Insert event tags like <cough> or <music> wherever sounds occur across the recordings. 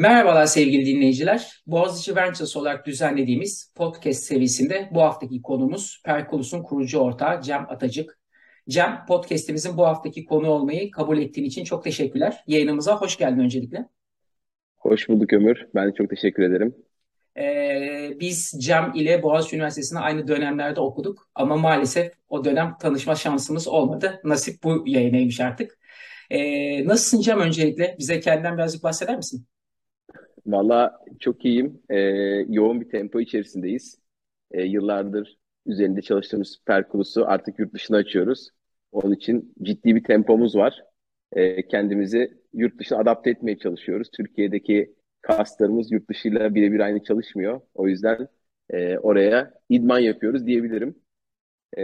Merhabalar sevgili dinleyiciler. Boğaziçi Ventures olarak düzenlediğimiz podcast serisinde bu haftaki konumuz Perkulus'un kurucu ortağı Cem Atacık. Cem, podcastimizin bu haftaki konu olmayı kabul ettiğin için çok teşekkürler. Yayınımıza hoş geldin öncelikle. Hoş bulduk Ömür. Ben çok teşekkür ederim. Ee, biz Cem ile Boğaziçi Üniversitesi'nde aynı dönemlerde okuduk ama maalesef o dönem tanışma şansımız olmadı. Nasip bu yayınaymış artık. Ee, nasılsın Cem öncelikle? Bize kendinden birazcık bahseder misin? Valla çok iyiyim. Ee, yoğun bir tempo içerisindeyiz. Ee, yıllardır üzerinde çalıştığımız Perkulus'u artık yurt dışına açıyoruz. Onun için ciddi bir tempomuz var. Ee, kendimizi yurt dışına adapte etmeye çalışıyoruz. Türkiye'deki kaslarımız yurt dışıyla birebir aynı çalışmıyor. O yüzden e, oraya idman yapıyoruz diyebilirim. E,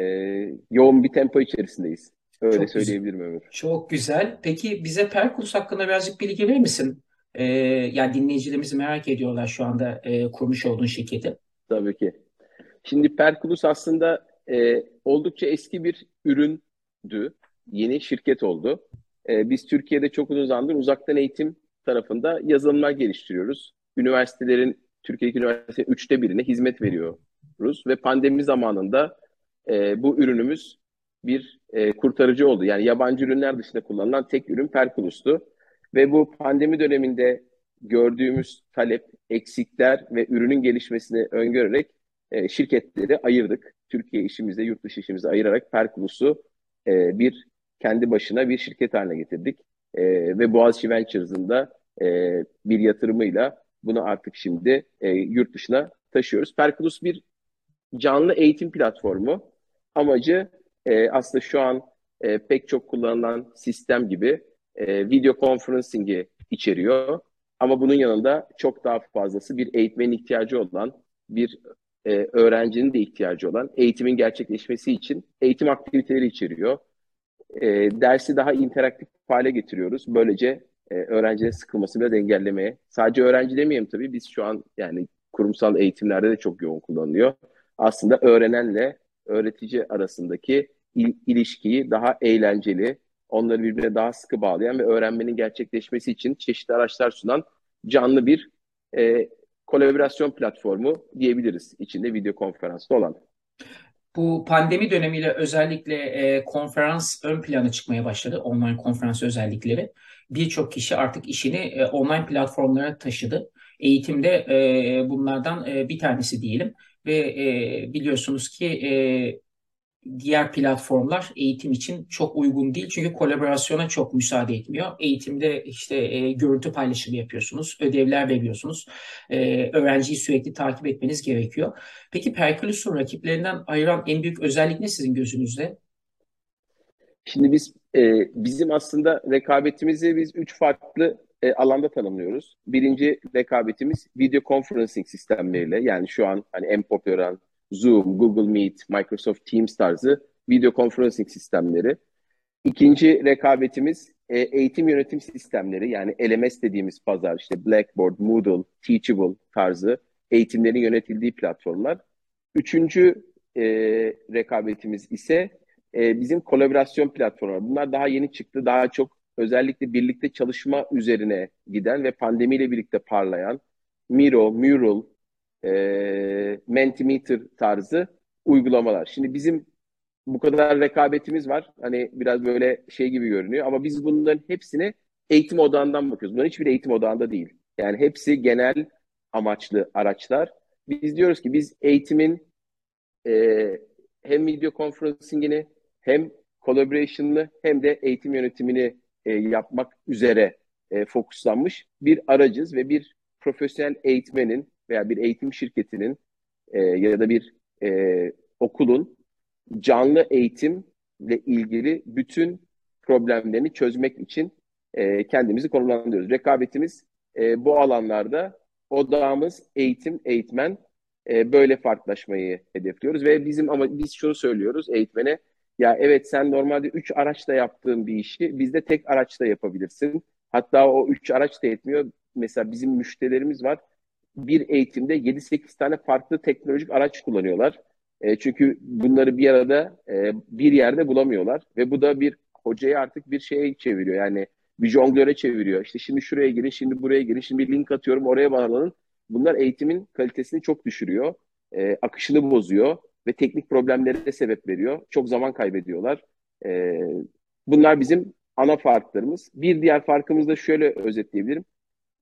yoğun bir tempo içerisindeyiz. Öyle Çok söyleyebilirim güzel. Ömür. Çok güzel. Peki bize Perkulus hakkında birazcık bilgi verir misin? E, yani dinleyicilerimiz merak ediyorlar şu anda e, kurmuş olduğun şirketi. Tabii ki. Şimdi Perkulus aslında e, oldukça eski bir üründü. Yeni şirket oldu. E, biz Türkiye'de çok uzun zamandır uzaktan eğitim tarafında yazılımlar geliştiriyoruz. Üniversitelerin, Türkiye'deki üniversitelerin üçte birine hizmet veriyoruz. Ve pandemi zamanında e, bu ürünümüz bir e, kurtarıcı oldu. Yani yabancı ürünler dışında kullanılan tek ürün Perkulus'tu. Ve bu pandemi döneminde gördüğümüz talep, eksikler ve ürünün gelişmesini öngörerek e, şirketleri ayırdık. Türkiye işimizde, yurt dışı işimizde ayırarak Perkulus'u e, bir kendi başına bir şirket haline getirdik. E, ve Boğaziçi Ventures'ın da e, bir yatırımıyla bunu artık şimdi e, yurt dışına taşıyoruz. Perkulus bir canlı eğitim platformu. Amacı e, aslında şu an e, pek çok kullanılan sistem gibi e, video conferencing'i içeriyor. Ama bunun yanında çok daha fazlası bir eğitmenin ihtiyacı olan, bir e, öğrencinin de ihtiyacı olan eğitimin gerçekleşmesi için eğitim aktiviteleri içeriyor. E, dersi daha interaktif hale getiriyoruz. Böylece e, öğrencilerin sıkılmasını biraz engellemeye. Sadece öğrenci demeyelim tabii. Biz şu an yani kurumsal eğitimlerde de çok yoğun kullanılıyor. Aslında öğrenenle öğretici arasındaki il, ilişkiyi daha eğlenceli, onları birbirine daha sıkı bağlayan ve öğrenmenin gerçekleşmesi için çeşitli araçlar sunan canlı bir e, kolaborasyon platformu diyebiliriz içinde video konferanslı olan. Bu pandemi dönemiyle özellikle e, konferans ön plana çıkmaya başladı. Online konferans özellikleri. Birçok kişi artık işini e, online platformlara taşıdı. Eğitimde e, bunlardan e, bir tanesi diyelim. Ve e, biliyorsunuz ki e, diğer platformlar eğitim için çok uygun değil. Çünkü kolaborasyona çok müsaade etmiyor. Eğitimde işte e, görüntü paylaşımı yapıyorsunuz, ödevler veriyorsunuz. E, öğrenciyi sürekli takip etmeniz gerekiyor. Peki Perkulus'un rakiplerinden ayıran en büyük özellik ne sizin gözünüzde? Şimdi biz e, bizim aslında rekabetimizi biz üç farklı e, alanda tanımlıyoruz. Birinci rekabetimiz video conferencing sistemleriyle yani şu an hani en popüler olan Zoom, Google Meet, Microsoft Teams tarzı video conferencing sistemleri. İkinci rekabetimiz e, eğitim yönetim sistemleri yani LMS dediğimiz pazar işte Blackboard, Moodle, Teachable tarzı eğitimlerin yönetildiği platformlar. Üçüncü e, rekabetimiz ise e, bizim kolaborasyon platformları. Bunlar daha yeni çıktı. Daha çok özellikle birlikte çalışma üzerine giden ve pandemiyle birlikte parlayan Miro, Mural, e, Mentimeter tarzı uygulamalar. Şimdi bizim bu kadar rekabetimiz var. Hani biraz böyle şey gibi görünüyor ama biz bunların hepsini eğitim odağından bakıyoruz. Bunların hiçbir eğitim odağında değil. Yani hepsi genel amaçlı araçlar. Biz diyoruz ki biz eğitimin e, hem video conferencing'ini hem collaboration'ını hem de eğitim yönetimini e, yapmak üzere e, fokuslanmış bir aracız ve bir profesyonel eğitmenin veya bir eğitim şirketinin e, ya da bir e, okulun canlı eğitimle ilgili bütün problemlerini çözmek için e, kendimizi konumlandırıyoruz. Rekabetimiz e, bu alanlarda odağımız eğitim, eğitmen e, böyle farklılaşmayı hedefliyoruz ve bizim ama biz şunu söylüyoruz eğitmene ya evet sen normalde 3 araçla yaptığın bir işi bizde tek araçla yapabilirsin. Hatta o 3 araç da yetmiyor. Mesela bizim müşterilerimiz var. Bir eğitimde 7-8 tane farklı teknolojik araç kullanıyorlar. E, çünkü bunları bir arada e, bir yerde bulamıyorlar ve bu da bir hocayı artık bir şeye çeviriyor. Yani bir jonglöre çeviriyor. İşte şimdi şuraya girin, şimdi buraya girin, şimdi bir link atıyorum oraya bağlanın. Bunlar eğitimin kalitesini çok düşürüyor. E, akışını bozuyor ve teknik problemlere sebep veriyor. Çok zaman kaybediyorlar. E, bunlar bizim ana farklarımız. Bir diğer farkımız da şöyle özetleyebilirim.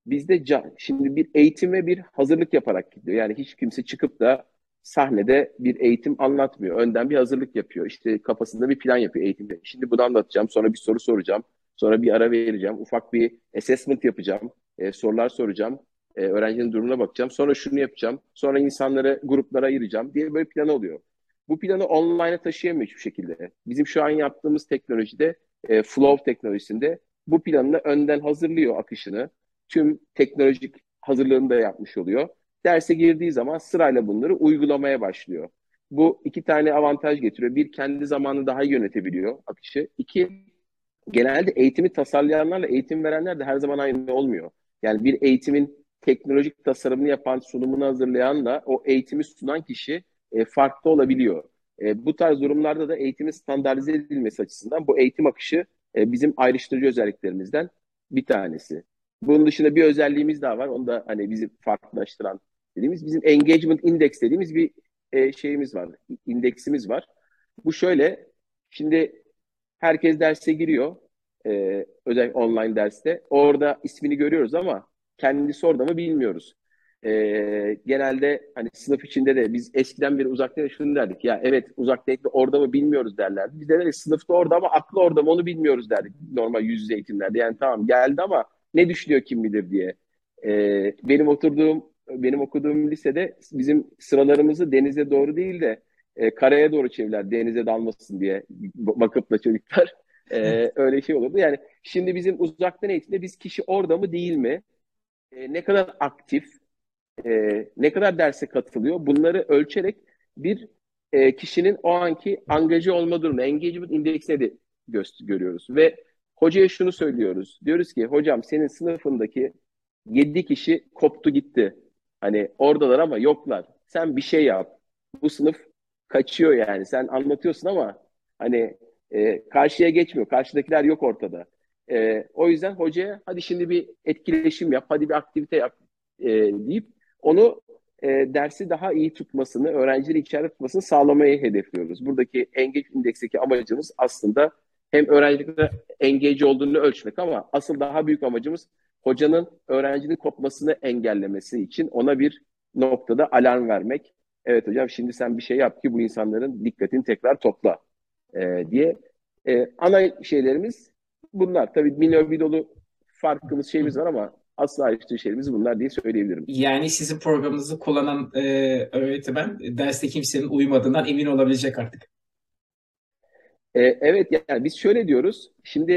Bizde şimdi bir eğitime bir hazırlık yaparak gidiyor. Yani hiç kimse çıkıp da sahnede bir eğitim anlatmıyor. Önden bir hazırlık yapıyor. İşte kafasında bir plan yapıyor eğitimde. Şimdi bunu anlatacağım, sonra bir soru soracağım. Sonra bir ara vereceğim. Ufak bir assessment yapacağım. E, sorular soracağım. E, öğrencinin durumuna bakacağım. Sonra şunu yapacağım. Sonra insanları gruplara ayıracağım diye böyle plan oluyor. Bu planı online'a taşıyamıyor hiçbir şekilde. Bizim şu an yaptığımız teknolojide, e, Flow teknolojisinde bu planını önden hazırlıyor akışını. Tüm teknolojik hazırlığını da yapmış oluyor. Derse girdiği zaman sırayla bunları uygulamaya başlıyor. Bu iki tane avantaj getiriyor. Bir, kendi zamanını daha iyi yönetebiliyor akışı. İki, genelde eğitimi tasarlayanlarla eğitim verenler de her zaman aynı olmuyor. Yani bir eğitimin teknolojik tasarımını yapan, sunumunu hazırlayanla o eğitimi sunan kişi e, farklı olabiliyor. E, bu tarz durumlarda da eğitimin standartize edilmesi açısından bu eğitim akışı e, bizim ayrıştırıcı özelliklerimizden bir tanesi. Bunun dışında bir özelliğimiz daha var. Onu da hani bizi farklılaştıran dediğimiz bizim engagement index dediğimiz bir e, şeyimiz var. indeksimiz var. Bu şöyle şimdi herkes derse giriyor. E, özellikle online derste. Orada ismini görüyoruz ama kendisi orada mı bilmiyoruz. E, genelde hani sınıf içinde de biz eskiden bir uzaktan şunu derdik. Ya evet uzaktan orada mı bilmiyoruz derlerdi. Biz de derdik sınıfta orada ama aklı orada mı onu bilmiyoruz derdik. Normal yüz yüze eğitimlerde. Yani tamam geldi ama ne düşünüyor kim bilir diye. E, benim oturduğum benim okuduğum lisede bizim sıralarımızı denize doğru değil de e, karaya doğru çevirler denize dalmasın diye bakıp da çocuklar e, öyle şey olurdu. Yani şimdi bizim uzaktan eğitimde biz kişi orada mı değil mi? E, ne kadar aktif, e, ne kadar derse katılıyor bunları ölçerek bir e, kişinin o anki angaje olma durumu, engagement indeksine de görüyoruz. Ve hocaya şunu söylüyoruz. Diyoruz ki hocam senin sınıfındaki 7 kişi koptu gitti. Hani oradalar ama yoklar. Sen bir şey yap. Bu sınıf kaçıyor yani. Sen anlatıyorsun ama hani e, karşıya geçmiyor. Karşıdakiler yok ortada. E, o yüzden hocaya hadi şimdi bir etkileşim yap, hadi bir aktivite yap e, deyip onu e, dersi daha iyi tutmasını, öğrencileri içeride tutmasını sağlamayı hedefliyoruz. Buradaki engage indeksteki amacımız aslında hem öğrencilikte engage olduğunu ölçmek ama asıl daha büyük amacımız hocanın öğrencinin kopmasını engellemesi için ona bir noktada alarm vermek. Evet hocam şimdi sen bir şey yap ki bu insanların dikkatini tekrar topla e, diye. E, ana şeylerimiz bunlar. Tabii minor bir dolu farkımız şeyimiz var ama asla ayrıştığı şeylerimiz bunlar diye söyleyebilirim. Yani sizin programınızı kullanan e, öğretmen derste kimsenin uyumadığından emin olabilecek artık. E, evet yani biz şöyle diyoruz. Şimdi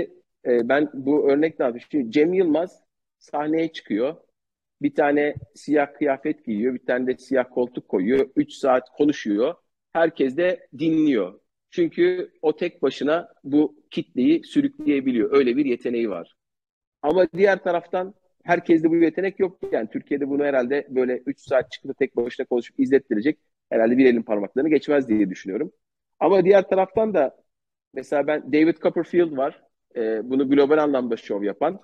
e, ben bu örnek daha Şimdi Cem Yılmaz sahneye çıkıyor. Bir tane siyah kıyafet giyiyor, bir tane de siyah koltuk koyuyor. Üç saat konuşuyor. Herkes de dinliyor. Çünkü o tek başına bu kitleyi sürükleyebiliyor. Öyle bir yeteneği var. Ama diğer taraftan herkeste bu yetenek yok. Yani Türkiye'de bunu herhalde böyle 3 saat çıkıp tek başına konuşup izlettirecek herhalde bir elin parmaklarını geçmez diye düşünüyorum. Ama diğer taraftan da mesela ben David Copperfield var. Ee, bunu global anlamda şov yapan.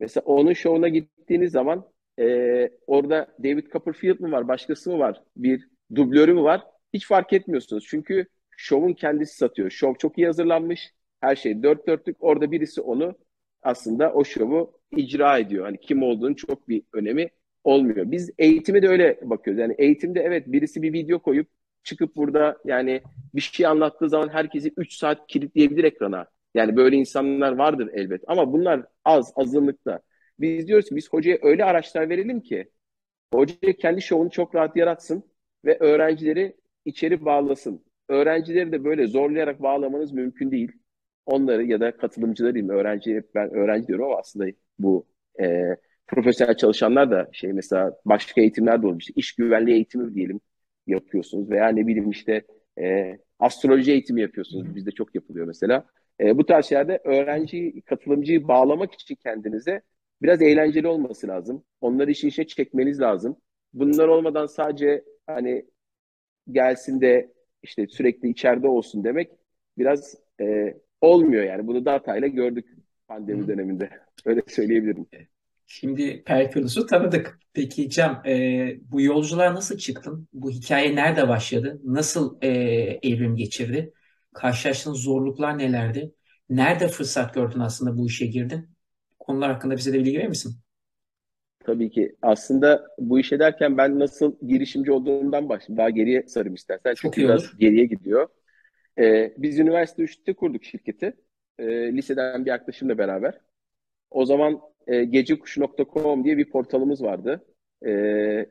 Mesela onun şovuna gittiğiniz zaman e, orada David Copperfield mi var, başkası mı var, bir dublörü mü var? Hiç fark etmiyorsunuz. Çünkü şovun kendisi satıyor. Şov çok iyi hazırlanmış. Her şey dört dörtlük. Orada birisi onu aslında o şovu icra ediyor. Hani kim olduğunun çok bir önemi olmuyor. Biz eğitime de öyle bakıyoruz. Yani eğitimde evet birisi bir video koyup çıkıp burada yani bir şey anlattığı zaman herkesi 3 saat kilitleyebilir ekrana. Yani böyle insanlar vardır elbet. Ama bunlar az, azınlıkta. Biz diyoruz ki biz hocaya öyle araçlar verelim ki hoca kendi şovunu çok rahat yaratsın ve öğrencileri içeri bağlasın. Öğrencileri de böyle zorlayarak bağlamanız mümkün değil. Onları ya da katılımcıları mi? Öğrenci, ben öğrenci diyorum ama aslında bu e, profesyonel çalışanlar da şey mesela başka eğitimler de olmuş. İş güvenliği eğitimi diyelim yapıyorsunuz veya ne bileyim işte e, astroloji eğitimi yapıyorsunuz. Bizde çok yapılıyor mesela. E, bu tarz şeylerde öğrenci, katılımcıyı bağlamak için kendinize biraz eğlenceli olması lazım. Onları işin içine çekmeniz lazım. Bunlar olmadan sadece hani gelsin de işte sürekli içeride olsun demek biraz e, olmuyor yani. Bunu datayla gördük pandemi Hı. döneminde. <laughs> Öyle söyleyebilirim. Şimdi Perkulus'u tanıdık. Peki Cem, e, bu yolculuğa nasıl çıktın? Bu hikaye nerede başladı? Nasıl e, evrim geçirdi? Karşılaştığın zorluklar nelerdi? Nerede fırsat gördün aslında bu işe girdin? Konular hakkında bize de bilgi verir misin? Tabii ki. Aslında bu işe derken ben nasıl girişimci olduğumdan başlayayım. Daha geriye sarayım istersen. Çok Çünkü iyi biraz olur. geriye gidiyor. Ee, biz üniversite 3'te kurduk şirketi. Ee, liseden bir arkadaşımla beraber. O zaman e, gecekuş.com diye bir portalımız vardı. E,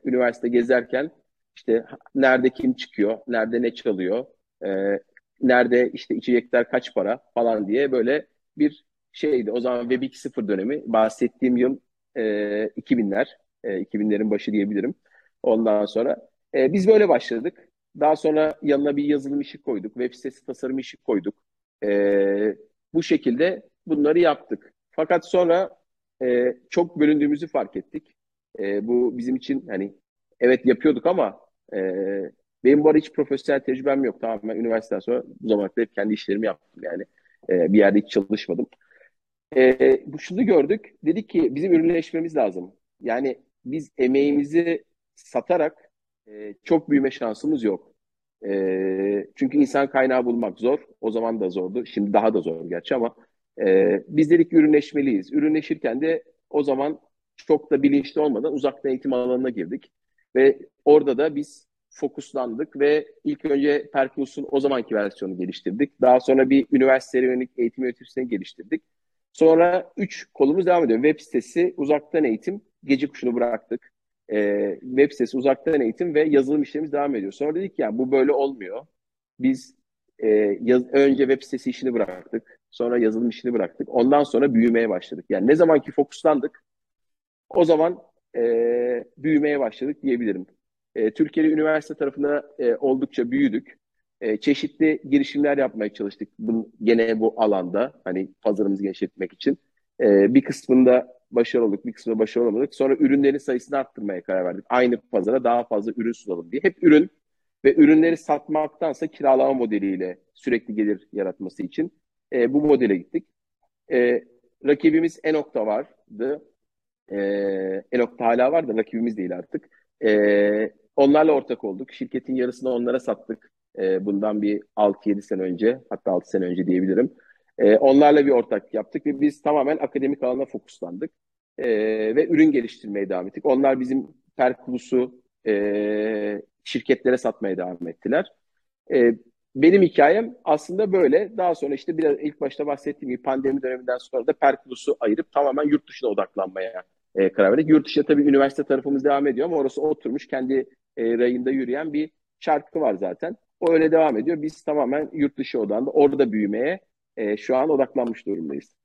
üniversite gezerken işte nerede kim çıkıyor, nerede ne çalıyor, e, nerede işte içecekler kaç para falan diye böyle bir şeydi. O zaman Web 2.0 dönemi. Bahsettiğim yıl e, 2000'ler, e, 2000'lerin başı diyebilirim. Ondan sonra e, biz böyle başladık. Daha sonra yanına bir yazılım işi koyduk. Web sitesi tasarım işi koyduk. E, bu şekilde bunları yaptık. Fakat sonra e, çok bölündüğümüzü fark ettik. E, bu bizim için hani evet yapıyorduk ama e, benim bu arada hiç profesyonel tecrübem yok. Tamamen üniversiteden sonra bu zamana kadar hep kendi işlerimi yaptım yani. E, bir yerde hiç çalışmadım. E, bu şunu gördük. Dedik ki bizim ürünleşmemiz lazım. Yani biz emeğimizi satarak e, çok büyüme şansımız yok. E, çünkü insan kaynağı bulmak zor. O zaman da zordu. Şimdi daha da zor gerçi ama e, biz dedik ürünleşmeliyiz. Ürünleşirken de o zaman çok da bilinçli olmadan uzaktan eğitim alanına girdik. Ve orada da biz fokuslandık ve ilk önce Perplus'un o zamanki versiyonu geliştirdik. Daha sonra bir üniversite yönelik eğitim yöneticisini geliştirdik. Sonra üç kolumuz devam ediyor. Web sitesi, uzaktan eğitim, gece kuşunu bıraktık. Ee, web sitesi, uzaktan eğitim ve yazılım işlerimiz devam ediyor. Sonra dedik ya bu böyle olmuyor. Biz e, yaz, önce web sitesi işini bıraktık. Sonra yazılım işini bıraktık. Ondan sonra büyümeye başladık. Yani ne zamanki fokuslandık o zaman e, büyümeye başladık diyebilirim. E, Türkiye'de üniversite tarafında e, oldukça büyüdük. E, çeşitli girişimler yapmaya çalıştık. Bunun, gene bu alanda hani pazarımızı genişletmek için. E, bir kısmında başarılı olduk, bir kısmında başarılı olamadık. Sonra ürünlerin sayısını arttırmaya karar verdik. Aynı pazara daha fazla ürün sunalım diye. Hep ürün ve ürünleri satmaktansa kiralama modeliyle sürekli gelir yaratması için e, bu modele gittik. E, rakibimiz Enok'ta vardı. E, Enok'ta hala var da rakibimiz değil artık. E, onlarla ortak olduk. Şirketin yarısını onlara sattık. E, bundan bir 6-7 sene önce hatta 6 sene önce diyebilirim. E, onlarla bir ortak yaptık ve biz tamamen akademik alana fokuslandık. E, ve ürün geliştirmeye devam ettik. Onlar bizim Perkulus'u e, şirketlere satmaya devam ettiler. E, benim hikayem aslında böyle. Daha sonra işte biraz ilk başta bahsettiğim gibi pandemi döneminden sonra da Perkulus'u ayırıp tamamen yurt dışına odaklanmaya e, karar verdik. Yurt dışında tabii üniversite tarafımız devam ediyor ama orası oturmuş kendi e, rayında yürüyen bir şarkı var zaten. O öyle devam ediyor. Biz tamamen yurt dışı odanda orada büyümeye e, şu an odaklanmış durumdayız.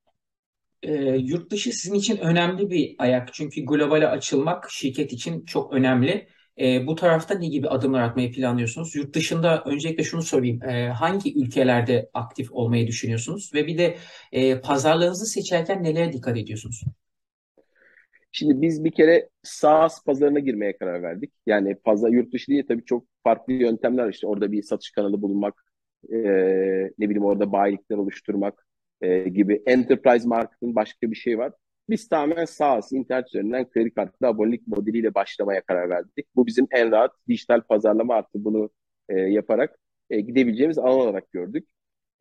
E, yurt dışı sizin için önemli bir ayak. Çünkü globale açılmak şirket için çok önemli. E, bu tarafta ne gibi adımlar atmayı planlıyorsunuz? Yurt dışında öncelikle şunu sorayım. E, hangi ülkelerde aktif olmayı düşünüyorsunuz? Ve bir de e, pazarlarınızı seçerken nelere dikkat ediyorsunuz? Şimdi biz bir kere SaaS pazarına girmeye karar verdik. Yani pazar yurt dışı diye tabii çok farklı yöntemler işte orada bir satış kanalı bulunmak, e, ne bileyim orada bayilikler oluşturmak e, gibi enterprise marketing başka bir şey var. Biz tamamen SaaS, internet üzerinden kredi kartlı abonelik modeliyle başlamaya karar verdik. Bu bizim en rahat dijital pazarlama artı bunu e, yaparak e, gidebileceğimiz alan olarak gördük.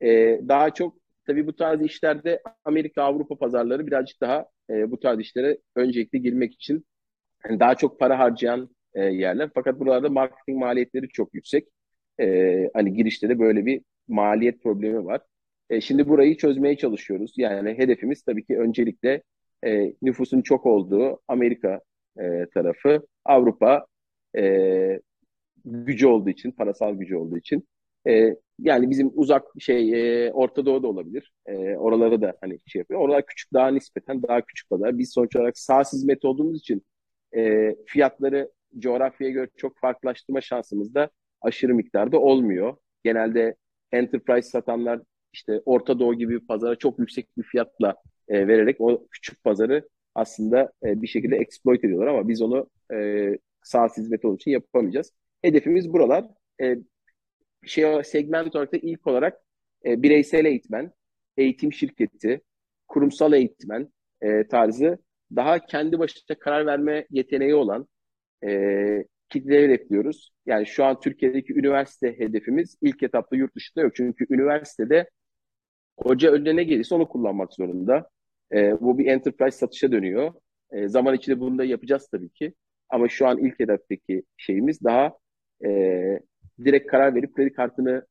E, daha çok tabii bu tarz işlerde Amerika, Avrupa pazarları birazcık daha e, bu tarz işlere öncelikle girmek için yani daha çok para harcayan e, yerler. Fakat buralarda marketing maliyetleri çok yüksek. E, hani girişte de böyle bir maliyet problemi var. E, şimdi burayı çözmeye çalışıyoruz. Yani hedefimiz tabii ki öncelikle e, nüfusun çok olduğu Amerika e, tarafı, Avrupa e, gücü olduğu için, parasal gücü olduğu için. E, yani bizim uzak şey e, Orta Doğu da olabilir. E, oraları da hani şey yapıyor. Oralar küçük daha nispeten daha küçük kadar. Biz sonuç olarak sağ hizmet olduğumuz için e, fiyatları coğrafyaya göre çok farklılaştırma şansımız da aşırı miktarda olmuyor. Genelde enterprise satanlar işte Orta Doğu gibi pazara çok yüksek bir fiyatla e, vererek o küçük pazarı aslında e, bir şekilde exploit ediyorlar ama biz onu e, SaaS hizmeti olduğu için yapamayacağız. Hedefimiz buralar. E, şey segment olarak da ilk olarak e, bireysel eğitmen, eğitim şirketi, kurumsal eğitmen e, tarzı daha kendi başına karar verme yeteneği olan e, kitleleri hedefliyoruz. Yani şu an Türkiye'deki üniversite hedefimiz ilk etapta yurt dışında yok. Çünkü üniversitede hoca önüne ne gelirse onu kullanmak zorunda. E, bu bir enterprise satışa dönüyor. E, zaman içinde bunu da yapacağız tabii ki. Ama şu an ilk hedefteki şeyimiz daha e, direkt karar verip kredi kartını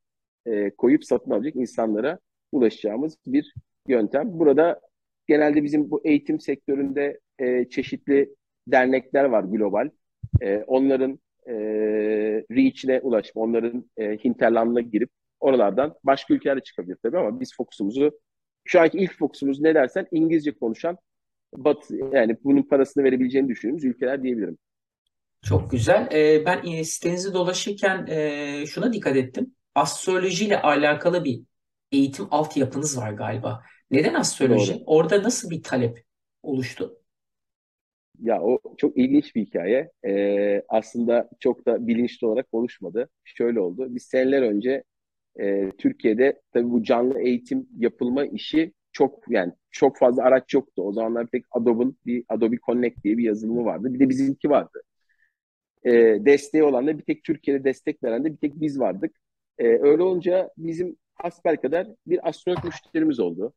e, koyup satın alacak insanlara ulaşacağımız bir yöntem. Burada genelde bizim bu eğitim sektöründe e, çeşitli dernekler var global. E, onların e, reach'ine ulaşma, onların e, hinterlandına girip oralardan başka ülkelere çıkabilir tabii ama biz fokusumuzu şu anki ilk fokusumuz ne dersen İngilizce konuşan Batı yani bunun parasını verebileceğini düşündüğümüz ülkeler diyebilirim. Çok güzel. Ee, ben sitenizi dolaşırken e, şuna dikkat ettim. Astrolojiyle alakalı bir eğitim altyapınız var galiba. Neden astroloji? Doğru. Orada nasıl bir talep oluştu? Ya o çok ilginç bir hikaye. Ee, aslında çok da bilinçli olarak oluşmadı. Şöyle oldu. Biz seneler önce e, Türkiye'de tabii bu canlı eğitim yapılma işi çok yani çok fazla araç yoktu. O zamanlar tek Adobe'ın bir Adobe Connect diye bir yazılımı vardı. Bir de bizimki vardı. E, desteği olan da bir tek Türkiye'de destek veren de bir tek biz vardık. E, öyle olunca bizim kadar bir astrolog müşterimiz oldu.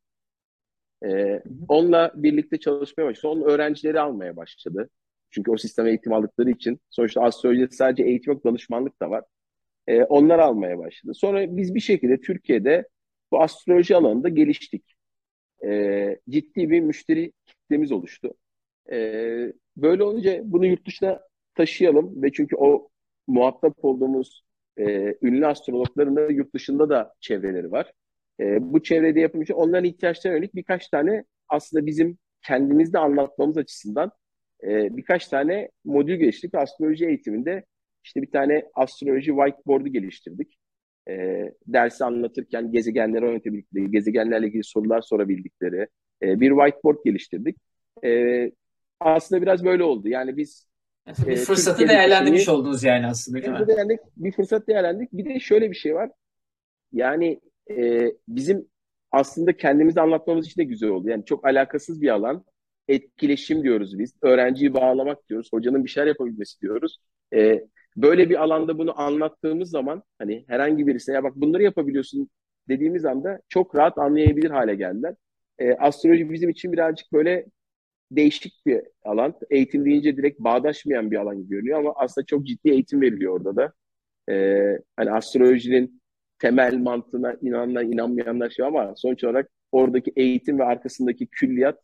E, onunla birlikte çalışmaya başladı. Onun öğrencileri almaya başladı. Çünkü o sisteme eğitim aldıkları için sonuçta astrolojide sadece eğitim yok danışmanlık da var. E, onlar almaya başladı. Sonra biz bir şekilde Türkiye'de bu astroloji alanında geliştik. E, ciddi bir müşteri kitlemiz oluştu. E, böyle olunca bunu yurt dışına taşıyalım ve çünkü o muhatap olduğumuz e, ünlü astrologların da yurt dışında da çevreleri var. E, bu çevrede yapılmış onların ihtiyaçlarına yönelik birkaç tane aslında bizim kendimizde anlatmamız açısından e, birkaç tane modül geliştirdik. Astroloji eğitiminde işte bir tane astroloji whiteboard'u geliştirdik. E, dersi anlatırken gezegenleri yönetebildikleri, gezegenlerle ilgili sorular sorabildikleri e, bir whiteboard geliştirdik. E, aslında biraz böyle oldu. Yani biz bir fırsatı değerlendirmiş oldunuz yani aslında değil mi? Değerlendik, bir fırsat değerlendik. Bir de şöyle bir şey var. Yani e, bizim aslında kendimizi anlatmamız için de güzel oldu. Yani çok alakasız bir alan. Etkileşim diyoruz biz. Öğrenciyi bağlamak diyoruz. Hocanın bir şeyler yapabilmesi diyoruz. E, böyle bir alanda bunu anlattığımız zaman hani herhangi birisine ya bak bunları yapabiliyorsun dediğimiz anda çok rahat anlayabilir hale geldiler. E, astroloji bizim için birazcık böyle değişik bir alan. Eğitim deyince direkt bağdaşmayan bir alan görünüyor ama aslında çok ciddi eğitim veriliyor orada da. Ee, hani astrolojinin temel mantığına inananlar, inanmayanlar şey ama sonuç olarak oradaki eğitim ve arkasındaki külliyat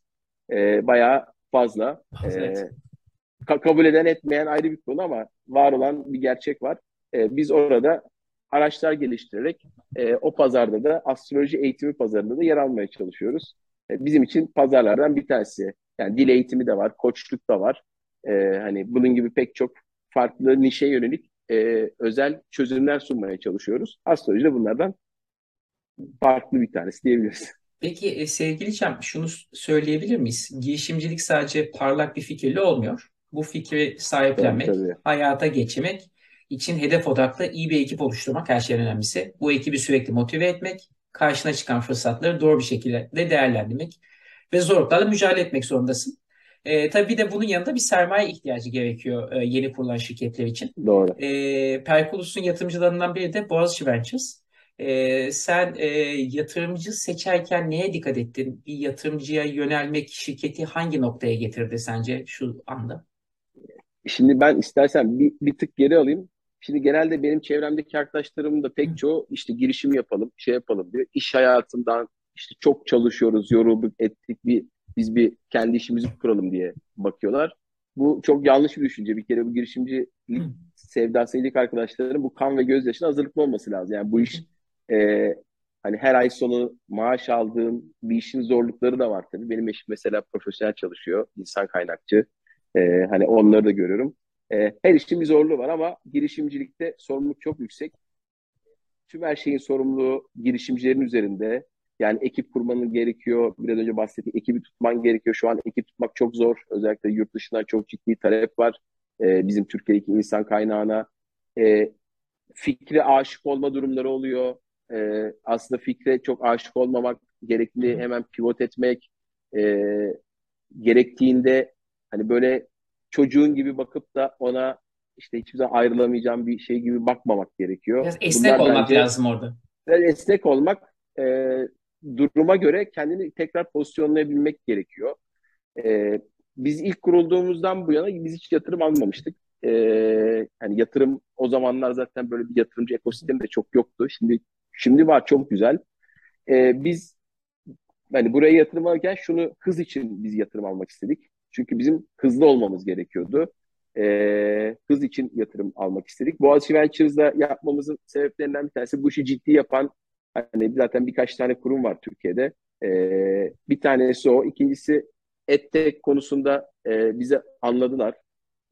e, bayağı fazla. Evet. E, ka- kabul eden etmeyen ayrı bir konu ama var olan bir gerçek var. E, biz orada araçlar geliştirerek e, o pazarda da astroloji eğitimi pazarında da yer almaya çalışıyoruz. E, bizim için pazarlardan bir tanesi. Yani dil eğitimi de var, koçluk da var. E, hani bunun gibi pek çok farklı nişe yönelik e, özel çözümler sunmaya çalışıyoruz. Astroloji de bunlardan farklı bir tanesi diyebiliriz. Peki e, sevgili Cem şunu söyleyebilir miyiz? Girişimcilik sadece parlak bir fikirle olmuyor. Bu fikri sahiplenmek, tabii, tabii. hayata geçirmek için hedef odaklı iyi bir ekip oluşturmak her şeyden önemlisi. Bu ekibi sürekli motive etmek, karşına çıkan fırsatları doğru bir şekilde de değerlendirmek ve zorluklarla mücadele etmek zorundasın. E, tabii bir de bunun yanında bir sermaye ihtiyacı gerekiyor e, yeni kurulan şirketler için. Doğru. E, Perkulus'un yatırımcılarından biri de Boğaziçi Ventures. E, sen e, yatırımcı seçerken neye dikkat ettin? Bir yatırımcıya yönelmek şirketi hangi noktaya getirdi sence şu anda? Şimdi ben istersen bir, bir tık geri alayım. Şimdi genelde benim çevremdeki arkadaşlarım da pek çoğu işte girişim yapalım, şey yapalım diyor. İş hayatından işte çok çalışıyoruz, yorulduk, ettik bir biz bir kendi işimizi kuralım diye bakıyorlar. Bu çok yanlış bir düşünce. Bir kere bu girişimcilik sevdası ilk arkadaşların bu kan ve gözyaşına hazırlıklı olması lazım. Yani bu iş e, hani her ay sonu maaş aldığın bir işin zorlukları da var tabii. Benim eşim mesela profesyonel çalışıyor, insan kaynakçı. E, hani onları da görüyorum. E, her işin bir zorluğu var ama girişimcilikte sorumluluk çok yüksek. Tüm her şeyin sorumluluğu girişimcilerin üzerinde. Yani ekip kurmanın gerekiyor. Biraz önce bahsettiğim ekibi tutman gerekiyor. Şu an ekip tutmak çok zor. Özellikle yurt dışından çok ciddi talep var. Ee, bizim Türkiye'deki insan kaynağına. Ee, fikre aşık olma durumları oluyor. Ee, aslında fikre çok aşık olmamak gerekli. Hemen pivot etmek. e, gerektiğinde hani böyle çocuğun gibi bakıp da ona işte hiçbir zaman ayrılamayacağım bir şey gibi bakmamak gerekiyor. Biraz esnek Bunlar olmak bence lazım orada. biraz esnek olmak, e, duruma göre kendini tekrar pozisyonlayabilmek gerekiyor. E, biz ilk kurulduğumuzdan bu yana biz hiç yatırım almamıştık. E, hani yatırım o zamanlar zaten böyle bir yatırımcı ekosistemi de çok yoktu. Şimdi şimdi var çok güzel. E, biz hani buraya yatırım alırken şunu hız için biz yatırım almak istedik. Çünkü bizim hızlı olmamız gerekiyordu. E, hız için yatırım almak istedik. Boğaziçi Ventures'da yapmamızın sebeplerinden bir tanesi bu işi ciddi yapan hani zaten birkaç tane kurum var Türkiye'de. E, bir tanesi o. İkincisi EdTech konusunda e, bize anladılar.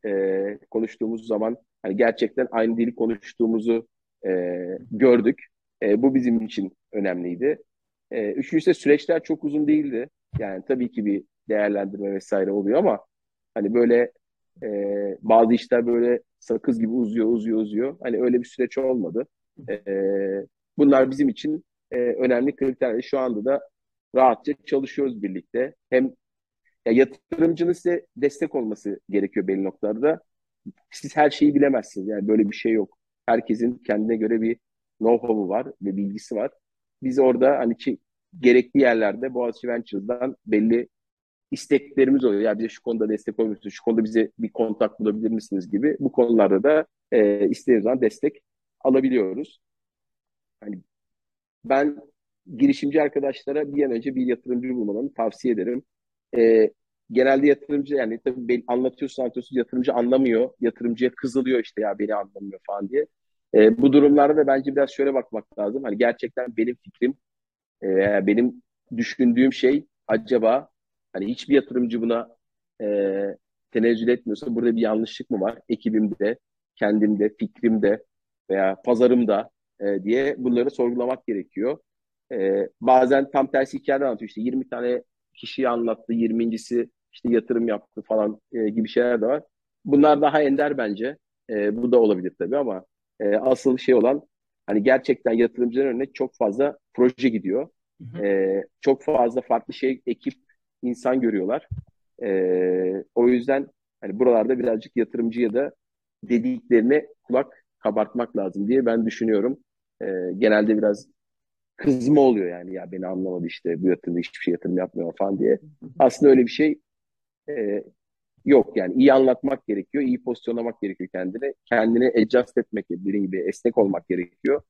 E, konuştuğumuz zaman hani gerçekten aynı dili konuştuğumuzu e, gördük. E, bu bizim için önemliydi. E, üçüncüsü süreçler çok uzun değildi. Yani tabii ki bir değerlendirme vesaire oluyor ama hani böyle e, bazı işler böyle sakız gibi uzuyor, uzuyor, uzuyor. Hani öyle bir süreç olmadı. E, bunlar bizim için e, önemli kriterler. Şu anda da rahatça çalışıyoruz birlikte. Hem ya yatırımcının size destek olması gerekiyor belli noktalarda. Siz her şeyi bilemezsiniz. Yani böyle bir şey yok. Herkesin kendine göre bir know-how'u var ve bilgisi var. Biz orada hani ki, gerekli yerlerde Boğaziçi Ventures'dan belli isteklerimiz oluyor. Ya bize şu konuda destek olur musunuz? Şu konuda bize bir kontak bulabilir misiniz gibi. Bu konularda da e, istediğimiz zaman destek alabiliyoruz. Hani ben girişimci arkadaşlara bir an önce bir yatırımcı bulmalarını tavsiye ederim. E, genelde yatırımcı yani tabii anlatıyorsun anlatıyorsun yatırımcı anlamıyor. Yatırımcıya kızılıyor işte ya beni anlamıyor falan diye. E, bu durumlarda da bence biraz şöyle bakmak lazım. Hani gerçekten benim fikrim, e, benim düşündüğüm şey acaba hani hiçbir yatırımcı buna e, tenezzül etmiyorsa burada bir yanlışlık mı var? Ekibimde, kendimde, fikrimde veya pazarımda e, diye bunları sorgulamak gerekiyor. E, bazen tam tersi hikayeler anlatıyor. İşte 20 tane kişiyi anlattı, 20.si işte yatırım yaptı falan e, gibi şeyler de var. Bunlar daha ender bence. E, bu da olabilir tabii ama e, asıl şey olan hani gerçekten yatırımcıların önüne çok fazla proje gidiyor. Hı hı. E, çok fazla farklı şey, ekip, insan görüyorlar. E, o yüzden hani buralarda birazcık yatırımcıya da dediklerine kulak kabartmak lazım diye ben düşünüyorum. E, genelde biraz kızma oluyor yani ya beni anlamadı işte bu yatırımda hiçbir şey yatırım yapmıyor falan diye. Aslında öyle bir şey e, yok yani iyi anlatmak gerekiyor, iyi pozisyonlamak gerekiyor kendini. Kendini adjust etmek, dediğim gibi esnek olmak gerekiyor.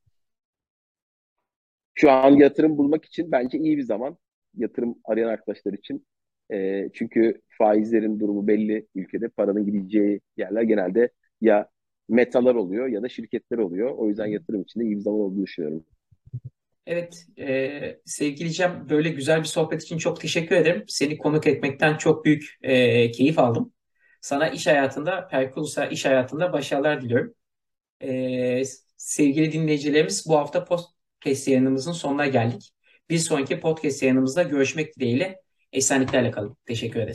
Şu an yatırım bulmak için bence iyi bir zaman. Yatırım arayan arkadaşlar için. E, çünkü faizlerin durumu belli ülkede. Paranın gideceği yerler genelde ya metalar oluyor ya da şirketler oluyor. O yüzden yatırım için de iyi bir zaman olduğunu düşünüyorum. Evet, e, sevgili Cem, böyle güzel bir sohbet için çok teşekkür ederim. Seni konuk etmekten çok büyük e, keyif aldım. Sana iş hayatında, Perkulus'a iş hayatında başarılar diliyorum. E, sevgili dinleyicilerimiz, bu hafta podcast yayınımızın sonuna geldik. Bir sonraki podcast yayınımızda görüşmek dileğiyle. Esenliklerle kalın. Teşekkür ederiz.